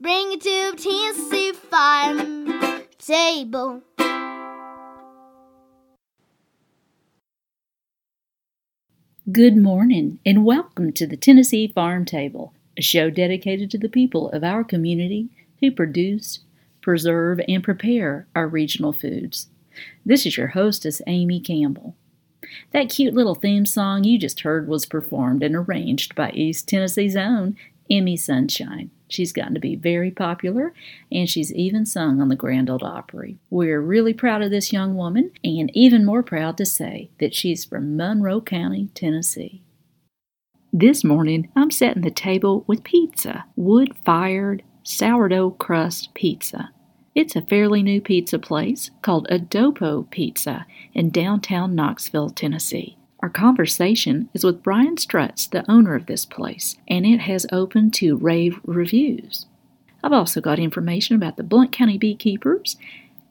Bring it to Tennessee farm table. Good morning, and welcome to the Tennessee Farm Table, a show dedicated to the people of our community who produce, preserve, and prepare our regional foods. This is your hostess, Amy Campbell. That cute little theme song you just heard was performed and arranged by East Tennessee's own Emi Sunshine. She's gotten to be very popular, and she's even sung on the Grand Ole Opry. We're really proud of this young woman, and even more proud to say that she's from Monroe County, Tennessee. This morning, I'm setting the table with pizza, wood fired sourdough crust pizza. It's a fairly new pizza place called A Dopo Pizza in downtown Knoxville, Tennessee. Our conversation is with Brian Strutz, the owner of this place, and it has opened to rave reviews. I've also got information about the Blount County beekeepers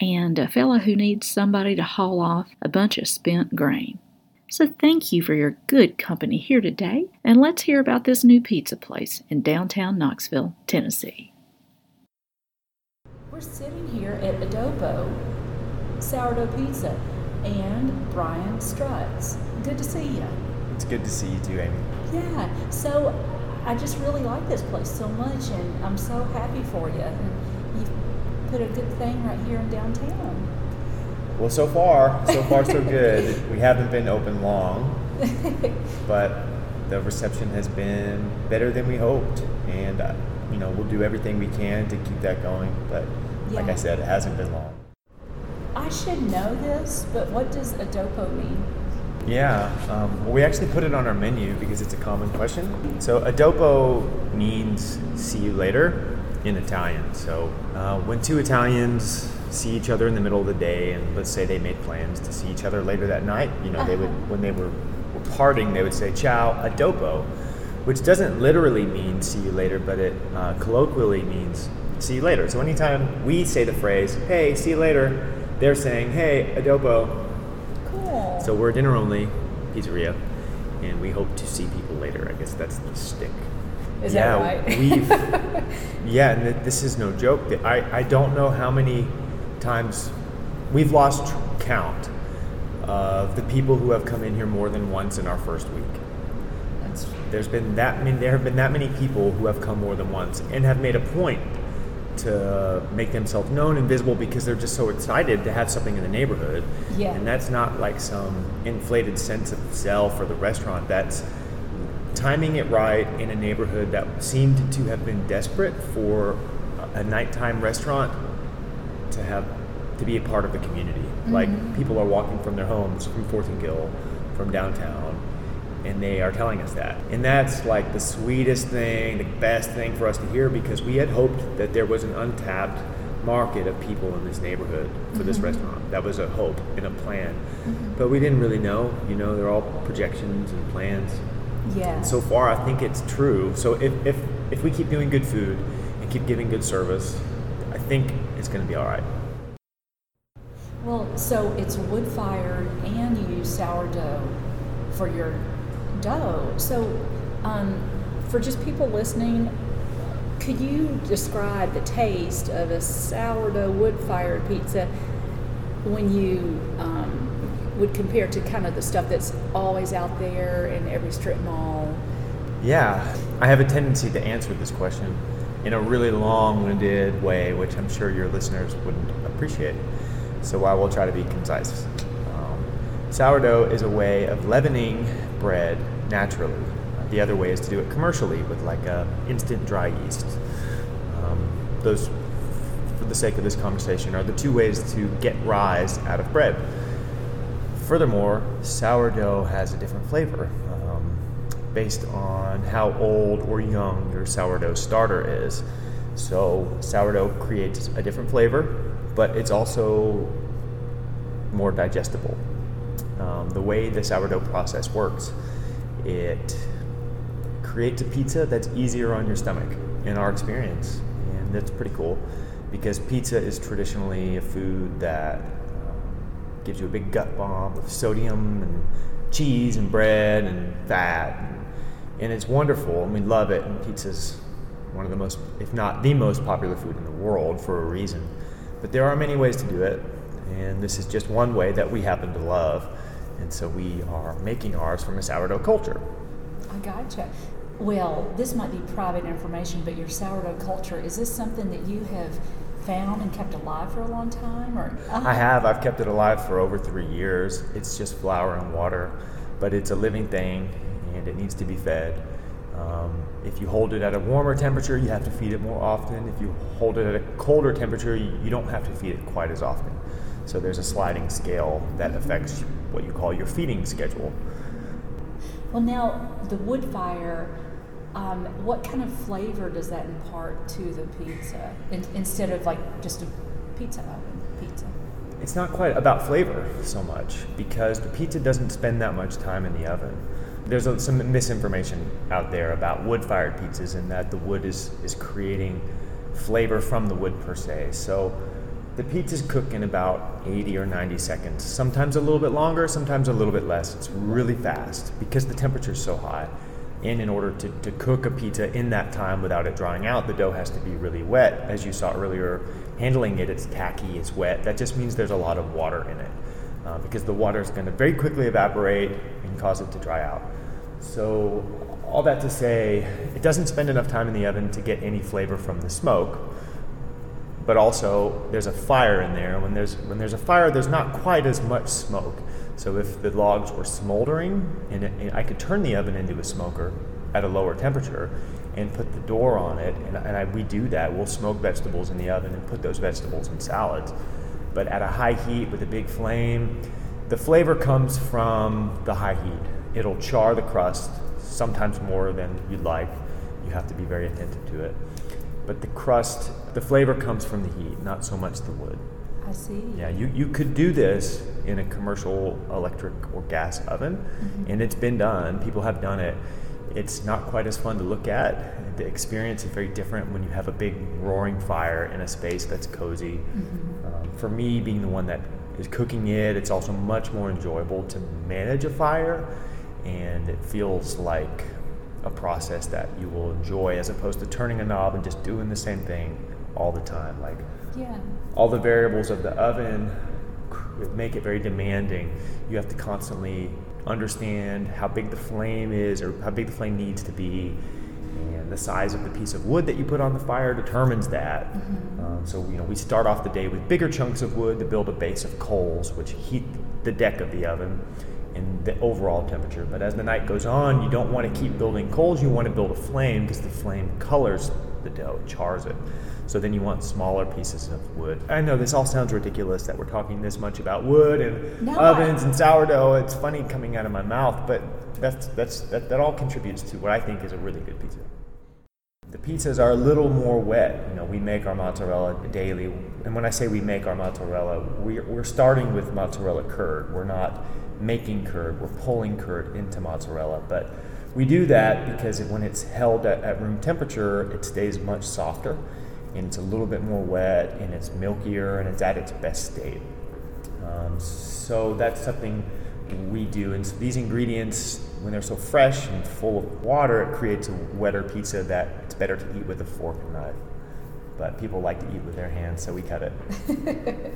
and a fellow who needs somebody to haul off a bunch of spent grain. So thank you for your good company here today, and let's hear about this new pizza place in downtown Knoxville, Tennessee. We're sitting here at A Dopo Sourdough Pizza and Brian Strutz. Good to see you. It's good to see you too, Amy. Yeah, so I just really like this place so much, and I'm so happy for you. And you've put a good thing right here in downtown. Well, so far, so far so good. We haven't been open long, but the reception has been better than we hoped, and uh, you know we'll do everything we can to keep that going. But like I said, it hasn't been long. I should know this, but what does a dopo mean? Yeah, um, well, we actually put it on our menu because it's a common question. So a dopo means "see you later" in Italian. So uh, when two Italians see each other in the middle of the day, and let's say they made plans to see each other later that night, you know, they would when they were, were parting, they would say "ciao a dopo, which doesn't literally mean "see you later," but it uh, colloquially means "see you later." So anytime we say the phrase "Hey, see you later," they're saying "Hey, a dopo." Cool. So we're dinner only pizzeria, and we hope to see people later. I guess that's the stick. Is yeah, that right? we've yeah, and th- this is no joke. I I don't know how many times we've lost count of the people who have come in here more than once in our first week. That's There's been that many. There have been that many people who have come more than once and have made a point to make themselves known and visible because they're just so excited to have something in the neighborhood. Yeah. And that's not like some inflated sense of self for the restaurant. That's timing it right in a neighborhood that seemed to have been desperate for a nighttime restaurant to have to be a part of the community. Like mm-hmm. people are walking from their homes, from Fourth and Gill, from downtown, and they are telling us that. And that's like the sweetest thing, the best thing for us to hear because we had hoped that there was an untapped market of people in this neighborhood for this mm-hmm. restaurant. That was a hope and a plan. Mm-hmm. But we didn't really know, you know, they're all projections and plans. yeah. So far, I think it's true. So if, if, if we keep doing good food and keep giving good service, I think it's going to be all right. Well, so it's wood fired and you use sourdough for your dough. So, um, for just people listening, could you describe the taste of a sourdough wood fired pizza when you um, would compare to kind of the stuff that's always out there in every strip mall? Yeah, I have a tendency to answer this question in a really long-winded way, which I'm sure your listeners wouldn't appreciate. So I will try to be concise. Sourdough is a way of leavening bread naturally. The other way is to do it commercially with like a instant dry yeast. Um, those, for the sake of this conversation, are the two ways to get rise out of bread. Furthermore, sourdough has a different flavor um, based on how old or young your sourdough starter is. So, sourdough creates a different flavor, but it's also more digestible. Um, the way the sourdough process works, it creates a pizza that's easier on your stomach, in our experience. And that's pretty cool because pizza is traditionally a food that gives you a big gut bomb of sodium and cheese and bread and fat. And, and it's wonderful and we love it. And pizza's one of the most, if not the most popular food in the world for a reason. But there are many ways to do it. And this is just one way that we happen to love. And so we are making ours from a sourdough culture. I gotcha. Well, this might be private information, but your sourdough culture, is this something that you have found and kept alive for a long time? Or uh-huh. I have. I've kept it alive for over three years. It's just flour and water, but it's a living thing and it needs to be fed. Um, if you hold it at a warmer temperature, you have to feed it more often. If you hold it at a colder temperature, you, you don't have to feed it quite as often. So there's a sliding scale that affects what you call your feeding schedule. Well, now the wood fire um, what kind of flavor does that impart to the pizza in, instead of like just a pizza oven pizza? It's not quite about flavor so much because the pizza doesn't spend that much time in the oven. There's a, some misinformation out there about wood fired pizzas and that the wood is, is creating flavor from the wood per se. So the pizzas cook in about 80 or 90 seconds, sometimes a little bit longer, sometimes a little bit less. It's really fast because the temperature is so high And in order to, to cook a pizza in that time without it drying out. The dough has to be really wet. As you saw earlier, handling it, it's tacky, it's wet. That just means there's a lot of water in it uh, because the water is going to very quickly evaporate and cause it to dry out. So, all that to say, it doesn't spend enough time in the oven to get any flavor from the smoke. But also, there's a fire in there. When there's when there's a fire, there's not quite as much smoke. So if the logs were smoldering, and, it, and I could turn the oven into a smoker at a lower temperature and put the door on it, and, and I, we do that. We'll smoke vegetables in the oven and put those vegetables in salads. But at a high heat with a big flame, the flavor comes from the high heat. It'll char the crust, sometimes more than you'd like. You have to be very attentive to it. But the crust, the flavor comes from the heat, not so much the wood. I see. Yeah, you, you could do this in a commercial electric or gas oven, mm-hmm. and it's been done. People have done it. It's not quite as fun to look at. The experience is very different when you have a big roaring fire in a space that's cozy. Mm-hmm. Um, for me, being the one that is cooking it, it's also much more enjoyable to manage a fire, and it feels like a process that you will enjoy as opposed to turning a knob and just doing the same thing all the time. Like yeah. all the variables of the oven make it very demanding. You have to constantly understand how big the flame is or how big the flame needs to be. And the size of the piece of wood that you put on the fire determines that. Mm-hmm. Um, so, you know, we start off the day with bigger chunks of wood to build a base of coals, which heat the deck of the oven and the overall temperature. But as the night goes on, you don't want to keep building coals, you want to build a flame because the flame colors the dough, chars it. So then you want smaller pieces of wood. I know this all sounds ridiculous that we're talking this much about wood and no, ovens and sourdough. It's funny coming out of my mouth, but that's, that's, that, that all contributes to what I think is a really good pizza. The pizzas are a little more wet. You know, we make our mozzarella daily, and when I say we make our mozzarella, we're, we're starting with mozzarella curd. We're not making curd. We're pulling curd into mozzarella, but we do that because when it's held at, at room temperature, it stays much softer and it's a little bit more wet and it's milkier and it's at its best state. Um, so that's something we do. And so these ingredients, when they're so fresh and full of water, it creates a wetter pizza that it's better to eat with a fork and knife. But people like to eat with their hands, so we cut it.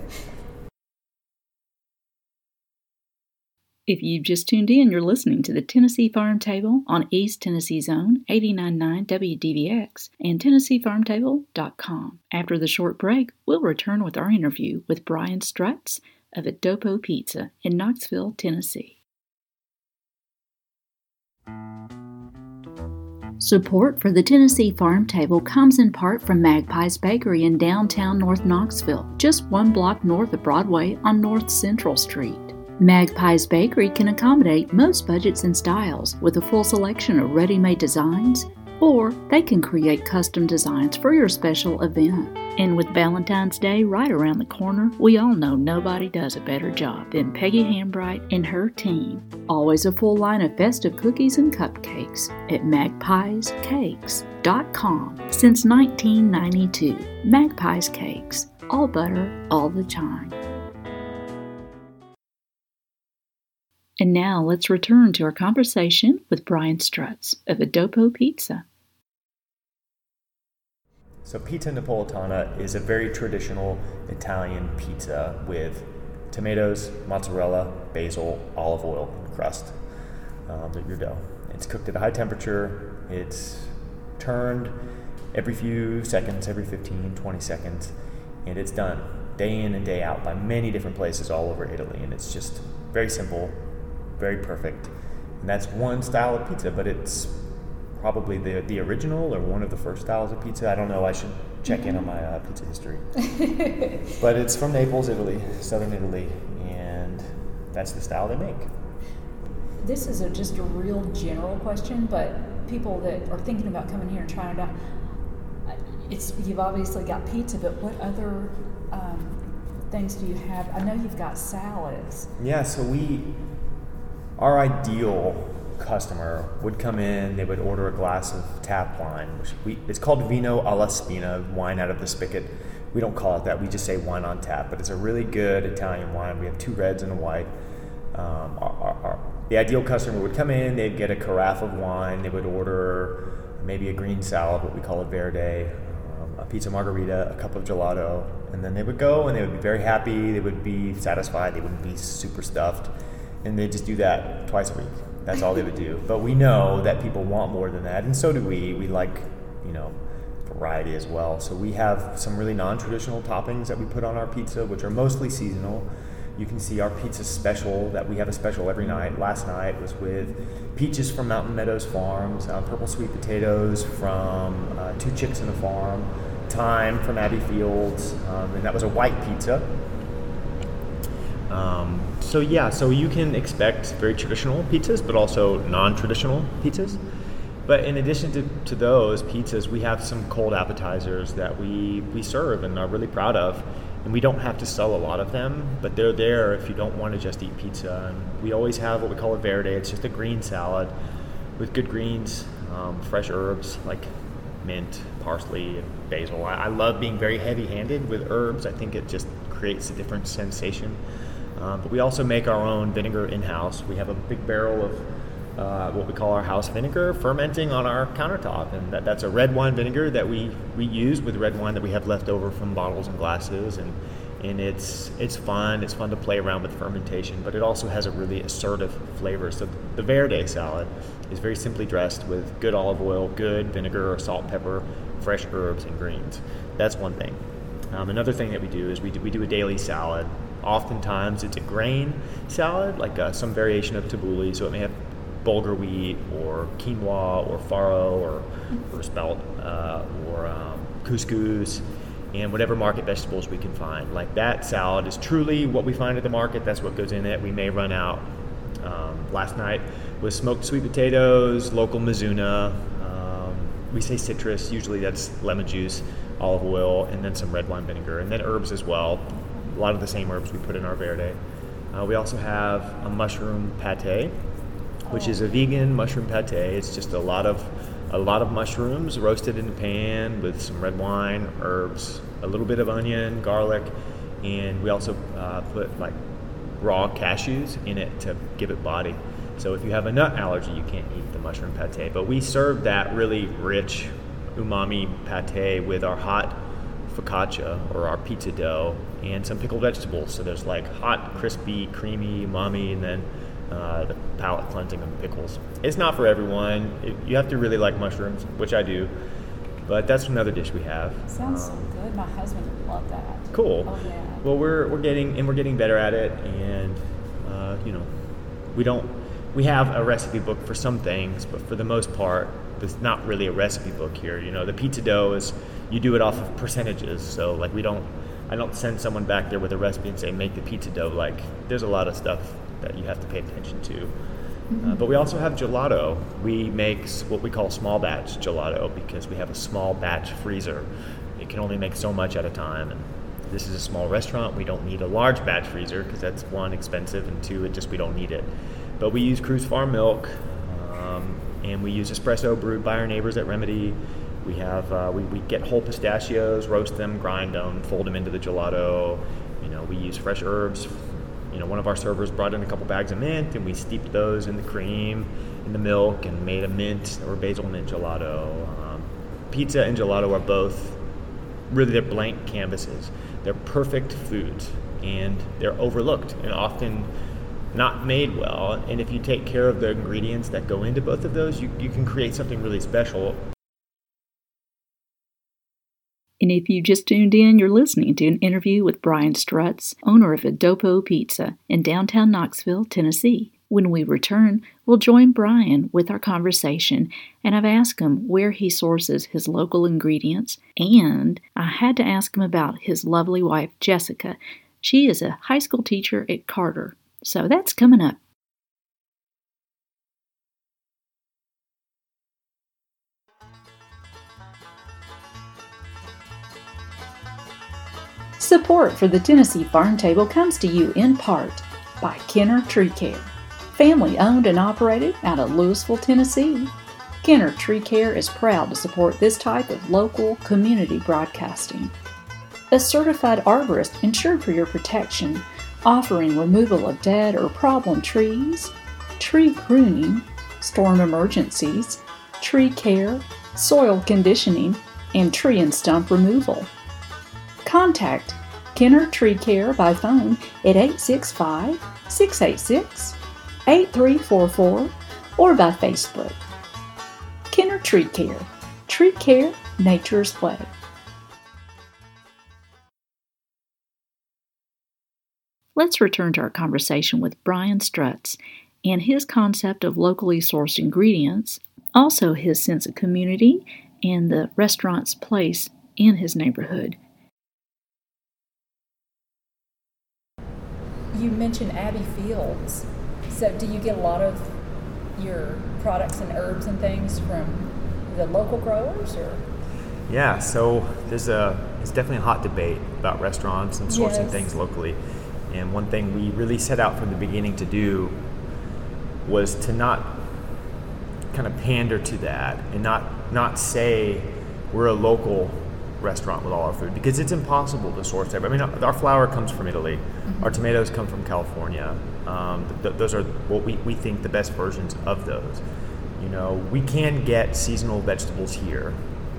If you've just tuned in, you're listening to the Tennessee Farm Table on East Tennessee Zone 89.9 WDVX and TennesseeFarmTable.com. After the short break, we'll return with our interview with Brian Strutz of A Dopo Pizza in Knoxville, Tennessee. Support for the Tennessee Farm Table comes in part from Magpie's Bakery in downtown North Knoxville, just one block north of Broadway on North Central Street. Magpie's Bakery can accommodate most budgets and styles with a full selection of ready made designs, or they can create custom designs for your special event. And with Valentine's Day right around the corner, we all know nobody does a better job than Peggy Hambright and her team. Always a full line of festive cookies and cupcakes at magpiescakes.com since 1992. Magpies Cakes, all butter all the time. And now let's return to our conversation with Brian Strutz of A Dopo Pizza. So, pizza napolitana is a very traditional Italian pizza with tomatoes, mozzarella, basil, olive oil and crust. Um, your dough. It's cooked at a high temperature. It's turned every few seconds, every 15, 20 seconds, and it's done day in and day out by many different places all over Italy. And it's just very simple, very perfect. And that's one style of pizza, but it's probably the the original or one of the first styles of pizza. I don't know. I should check in on my uh, pizza history. but it's from Naples, Italy, southern Italy, and that's the style they make. This is a, just a real general question, but people that are thinking about coming here and trying it out, it's you've obviously got pizza, but what other um, things do you have? I know you've got salads. Yeah, so we our ideal customer would come in, they would order a glass of tap wine, which we, it's called vino alla spina, wine out of the spigot. We don't call it that, we just say wine on tap, but it's a really good Italian wine. We have two reds and a white. Um, our, our, our, the ideal customer would come in, they'd get a carafe of wine, they would order maybe a green salad, what we call a verde, um, a pizza margherita, a cup of gelato, and then they would go and they would be very happy, they would be satisfied, they wouldn't be super stuffed and they just do that twice a week. That's all they would do. But we know that people want more than that, and so do we. We like, you know, variety as well. So we have some really non-traditional toppings that we put on our pizza, which are mostly seasonal. You can see our pizza special that we have a special every night. Last night was with peaches from Mountain Meadows Farms, uh, purple sweet potatoes from uh, Two Chicks in a Farm, thyme from Abbey Fields, um, and that was a white pizza. Um, so yeah, so you can expect very traditional pizzas, but also non-traditional pizzas. But in addition to, to those pizzas, we have some cold appetizers that we, we serve and are really proud of. And we don't have to sell a lot of them, but they're there if you don't want to just eat pizza. And we always have what we call a verde. It's just a green salad with good greens, um, fresh herbs like mint, parsley, and basil. I, I love being very heavy-handed with herbs. I think it just creates a different sensation. Um, but we also make our own vinegar in house. We have a big barrel of uh, what we call our house vinegar fermenting on our countertop. And that, that's a red wine vinegar that we, we use with red wine that we have left over from bottles and glasses. And, and it's, it's fun. It's fun to play around with fermentation, but it also has a really assertive flavor. So the Verde salad is very simply dressed with good olive oil, good vinegar, or salt, pepper, fresh herbs, and greens. That's one thing. Um, another thing that we do is we do, we do a daily salad Oftentimes it's a grain salad, like uh, some variation of tabbouleh, so it may have bulgur wheat or quinoa or farro or, or spelt uh, or um, couscous and whatever market vegetables we can find. Like that salad is truly what we find at the market. That's what goes in it. We may run out. Um, last night was smoked sweet potatoes, local Mizuna. Um, we say citrus. Usually that's lemon juice, olive oil, and then some red wine vinegar, and then herbs as well lot of the same herbs we put in our verde. Uh, we also have a mushroom pate, which is a vegan mushroom pate. It's just a lot of a lot of mushrooms roasted in a pan with some red wine, herbs, a little bit of onion, garlic, and we also uh, put like raw cashews in it to give it body. So if you have a nut allergy, you can't eat the mushroom pate. But we serve that really rich umami pate with our hot focaccia or our pizza dough and some pickled vegetables. So there's like hot, crispy, creamy umami, and then uh, the palate cleansing of pickles. It's not for everyone. It, you have to really like mushrooms, which I do. But that's another dish we have. Sounds um, so good. My husband would love that. Cool. Oh yeah. Well, we're we're getting and we're getting better at it, and uh, you know, we don't. We have a recipe book for some things, but for the most part, there's not really a recipe book here. You know, the pizza dough is you do it off of percentages. So like we don't. I don't send someone back there with a recipe and say make the pizza dough. Like there's a lot of stuff that you have to pay attention to. Uh, but we also have gelato. We make what we call small batch gelato because we have a small batch freezer. It can only make so much at a time. And this is a small restaurant. We don't need a large batch freezer because that's one expensive and two, it just we don't need it. But we use Cruze Farm milk, um, and we use espresso brewed by our neighbors at Remedy. We have uh, we, we get whole pistachios, roast them, grind them, fold them into the gelato. You know, we use fresh herbs you know, one of our servers brought in a couple bags of mint, and we steeped those in the cream, in the milk, and made a mint or basil mint gelato. Um, pizza and gelato are both really they're blank canvases. They're perfect foods, and they're overlooked and often not made well. And if you take care of the ingredients that go into both of those, you, you can create something really special and if you just tuned in, you're listening to an interview with Brian Strutz, owner of A Dopo Pizza in downtown Knoxville, Tennessee. When we return, we'll join Brian with our conversation, and I've asked him where he sources his local ingredients, and I had to ask him about his lovely wife, Jessica. She is a high school teacher at Carter. So that's coming up. Support for the Tennessee Farm Table comes to you in part by Kenner Tree Care, family owned and operated out of Louisville, Tennessee. Kenner Tree Care is proud to support this type of local community broadcasting. A certified arborist insured for your protection, offering removal of dead or problem trees, tree pruning, storm emergencies, tree care, soil conditioning, and tree and stump removal. Contact Kenner Tree Care by phone at 865 686 8344 or by Facebook. Kenner Tree Care. Tree Care Nature's Way. Let's return to our conversation with Brian Strutz and his concept of locally sourced ingredients, also his sense of community and the restaurant's place in his neighborhood. You mentioned Abbey Fields. So, do you get a lot of your products and herbs and things from the local growers, or? Yeah, so there's a it's definitely a hot debate about restaurants and sourcing yes. things locally. And one thing we really set out from the beginning to do was to not kind of pander to that and not not say we're a local restaurant with all our food because it's impossible to source everything. I mean, our flour comes from Italy, mm-hmm. our tomatoes come from California. Um, th- those are what we, we think the best versions of those. You know, we can get seasonal vegetables here,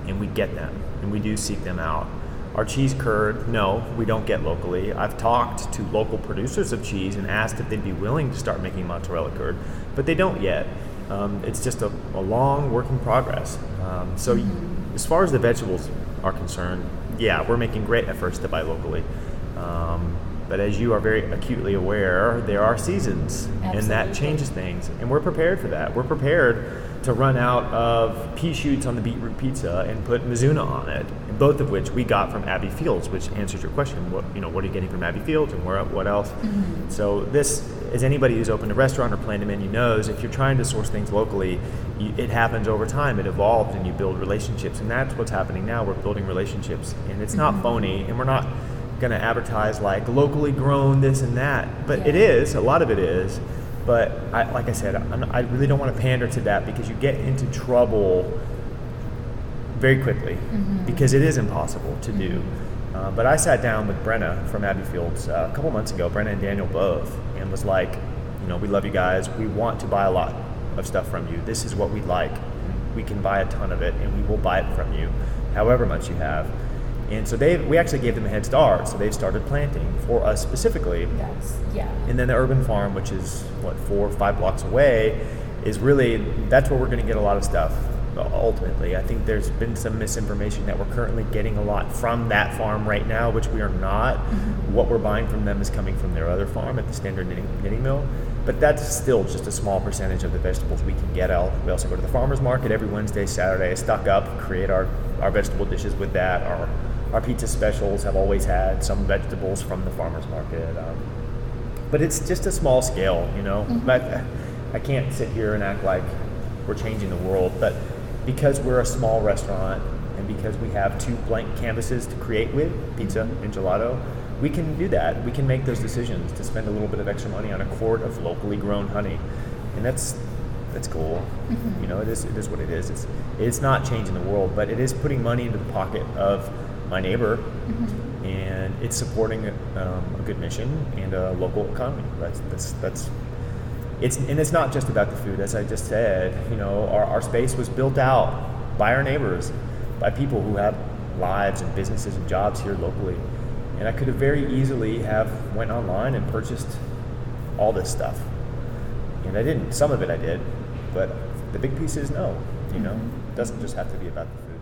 and we get them, and we do seek them out. Our cheese curd, no, we don't get locally. I've talked to local producers of cheese and asked if they'd be willing to start making mozzarella curd, but they don't yet. Um, it's just a, a, long work in progress. Um, so, mm-hmm. as far as the vegetables are concerned, yeah, we're making great efforts to buy locally. Um, but as you are very acutely aware, there are seasons, Absolutely. and that changes things. And we're prepared for that. We're prepared to run out of pea shoots on the beetroot pizza and put Mizuna on it. Both of which we got from Abbey Fields, which answers your question. What you know, what are you getting from Abbey Fields, and where, what else? Mm-hmm. So this, as anybody who's opened a restaurant or planned a menu knows, if you're trying to source things locally, you, it happens over time. It evolves, and you build relationships, and that's what's happening now. We're building relationships, and it's mm-hmm. not phony, and we're not going to advertise like locally grown this and that, but yeah. it is. A lot of it is but I, like I said, I'm, i really don't want to pander to that because you get into trouble very quickly mm-hmm. because it is impossible to do. Mm-hmm. Uh, but I sat down with Brenna from Abbey Fields uh, a couple months ago, Brenna and Daniel both, and was like, you know, we love you guys. We want to buy a lot of stuff from you. This is what we'd like. We can buy a ton of it, and we will buy it from you, however much you have. And so they we actually gave them a head start. So they've started planting for us specifically. Yes. Yeah. And then the urban farm, which is what four or five blocks away, is really that's where we're going to get a lot of stuff. Ultimately, I think there's been some misinformation that we're currently getting a lot from that farm right now, which we are not. Mm-hmm. What we're buying from them is coming from their other farm at the Standard Knitting, knitting Mill, but that's still just a small percentage of the vegetables we can get out. We also go to the farmers market every Wednesday, Saturday, stock up, create our, our vegetable dishes with that. Our our pizza specials have always had some vegetables from the farmers market. Um, but it's just a small scale, you know. Mm-hmm. But I can't sit here and act like we're changing the world. But because we're a small restaurant and because we have two blank canvases to create with, pizza and gelato, we can do that. We can make those decisions to spend a little bit of extra money on a quart of locally grown honey, and that's that's cool. Mm-hmm. You know, it is it is what it is. It's it's not changing the world, but it is putting money into the pocket of my neighbor, mm-hmm. and it's supporting um, a good mission and a local economy. That's that's that's it's and it's not just about the food, as I just said. You know, our, our space was built out by our neighbors, by people who have lives and businesses and jobs here locally, and I could have very easily have went online and purchased all this stuff, and I didn't. Some of it I did, but the big piece is no. You know, mm-hmm. it doesn't just have to be about the food.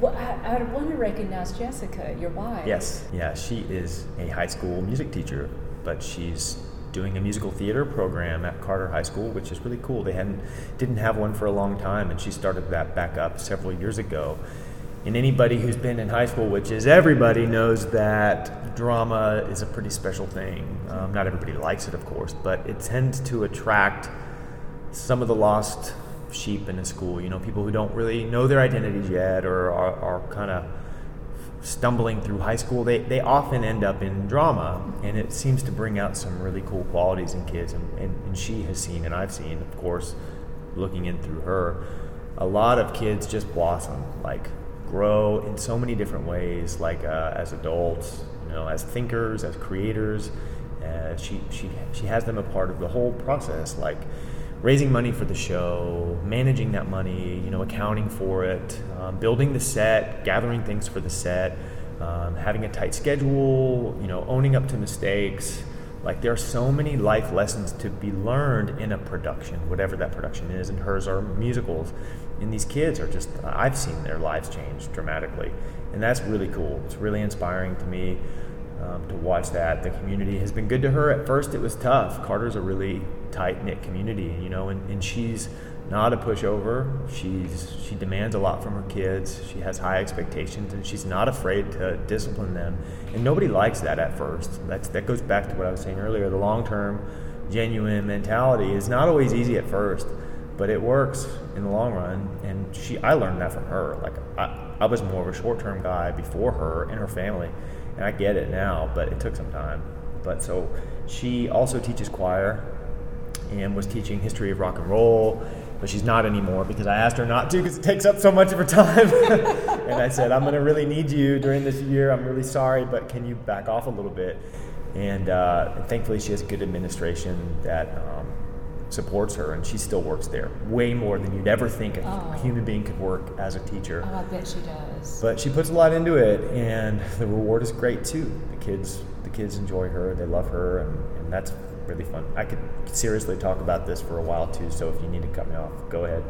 Well, I, I want to recognize Jessica, your wife. Yes, yeah, she is a high school music teacher, but she's doing a musical theater program at Carter High School, which is really cool. They hadn't didn't have one for a long time, and she started that back up several years ago. And anybody who's been in high school, which is everybody, knows that drama is a pretty special thing. Um, not everybody likes it, of course, but it tends to attract some of the lost sheep in a school, you know, people who don't really know their identities yet or are, are kind of stumbling through high school, they, they often end up in drama. And it seems to bring out some really cool qualities in kids. And, and, and she has seen, and I've seen, of course, looking in through her, a lot of kids just blossom, like grow in so many different ways, like uh, as adults, you know, as thinkers, as creators. Uh, she, she, she has them a part of the whole process. Like, raising money for the show, managing that money, you know, accounting for it, um, building the set, gathering things for the set, um, having a tight schedule, you know, owning up to mistakes. Like there are so many life lessons to be learned in a production, whatever that production is, and hers are musicals. And these kids are just, I've seen their lives change dramatically. And that's really cool. It's really inspiring to me um, to watch that. The community has been good to her. At first, it was tough. Carter's a really tight knit community, you know, and, and she's not a pushover. She's she demands a lot from her kids. She has high expectations, and she's not afraid to discipline them. And nobody likes that at first. That's that goes back to what I was saying earlier. The long term, genuine mentality is not always easy at first, but it works in the long run. And she, I learned that from her. Like I, I was more of a short term guy before her and her family and I get it now, but it took some time. But so she also teaches choir and was teaching history of rock and roll, but she's not anymore because I asked her not to because it takes up so much of her time. and I said, I'm going to really need you during this year. I'm really sorry, but can you back off a little bit? And, uh, and thankfully, she has a good administration that um, supports her, and she still works there way more than you'd ever think a oh. human being could work as a teacher. Oh, I bet she does. But she puts a lot into it, and the reward is great too. The kids, the kids enjoy her, they love her, and, and that's really fun. I could seriously talk about this for a while too. So if you need to cut me off, go ahead.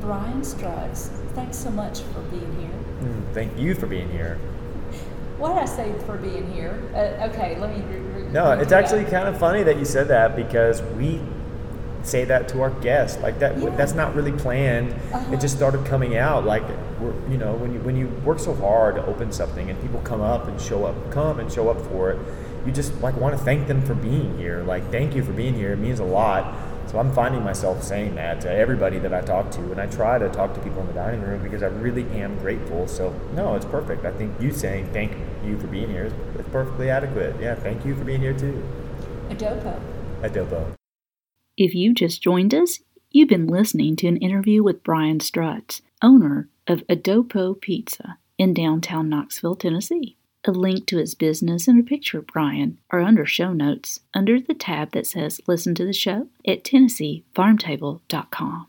Brian Strutz, thanks so much for being here. Mm, thank you for being here. What did I say for being here? Uh, okay, let me. Re- re- no, it's actually kind of funny that you said that because we say that to our guests. Like that, yeah. that's not really planned. Uh-huh. It just started coming out. Like, you know, when you when you work so hard to open something and people come up and show up, come and show up for it, you just like want to thank them for being here. Like, thank you for being here. It means a lot. So I'm finding myself saying that to everybody that I talk to, and I try to talk to people in the dining room because I really am grateful. So no, it's perfect. I think you saying thank you for being here is, perfectly adequate. Yeah, thank you for being here too. A Dopo. Adopo. If you just joined us, you've been listening to an interview with Brian Strutz, owner of A Dopo Pizza in downtown Knoxville, Tennessee. A link to his business and a picture of Brian are under show notes under the tab that says Listen to the Show at TennesseeFarmTable.com.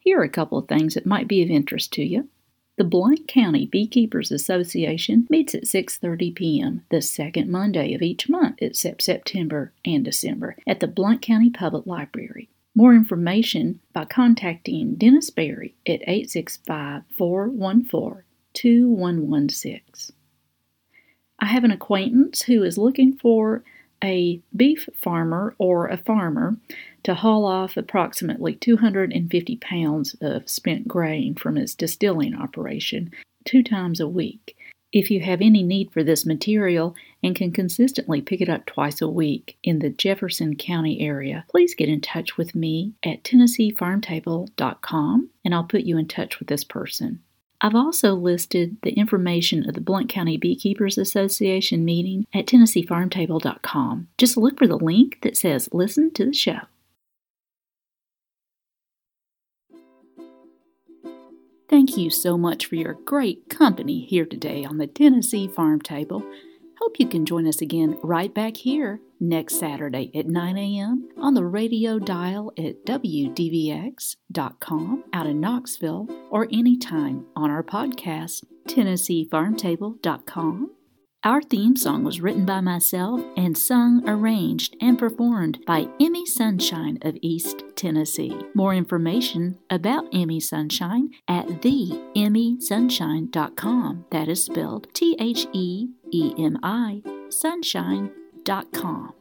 Here are a couple of things that might be of interest to you. The Blount County Beekeepers Association meets at 6:30 p.m. the second Monday of each month except September and December at the Blount County Public Library. More information by contacting Dennis Berry at 865 414 2116. I have an acquaintance who is looking for a beef farmer or a farmer to haul off approximately 250 pounds of spent grain from his distilling operation two times a week. If you have any need for this material and can consistently pick it up twice a week in the Jefferson County area, please get in touch with me at TennesseeFarmTable.com and I'll put you in touch with this person. I've also listed the information of the Blount County Beekeepers Association meeting at TennesseeFarmTable.com. Just look for the link that says Listen to the Show. Thank you so much for your great company here today on the Tennessee Farm Table. Hope you can join us again right back here next Saturday at 9 a.m. on the radio dial at WDVX.com out in Knoxville or anytime on our podcast, TennesseeFarmTable.com our theme song was written by myself and sung, arranged, and performed by Emi Sunshine of East Tennessee. More information about Emi Sunshine at theemisunshine.com. That is spelled T H E E M I sunshine.com.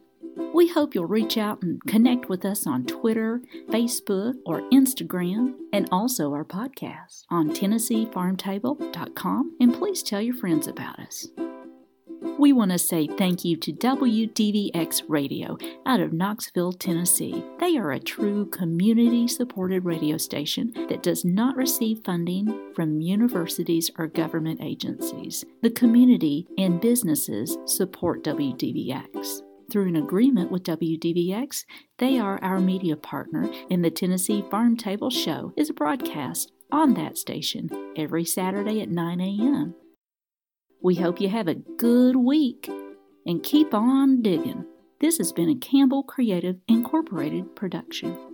We hope you'll reach out and connect with us on Twitter, Facebook, or Instagram, and also our podcast on TennesseeFarmTable.com. And please tell your friends about us. We want to say thank you to WDVX Radio out of Knoxville, Tennessee. They are a true community supported radio station that does not receive funding from universities or government agencies. The community and businesses support WDVX. Through an agreement with WDVX, they are our media partner, and the Tennessee Farm Table Show is broadcast on that station every Saturday at 9 a.m. We hope you have a good week and keep on digging. This has been a Campbell Creative Incorporated production.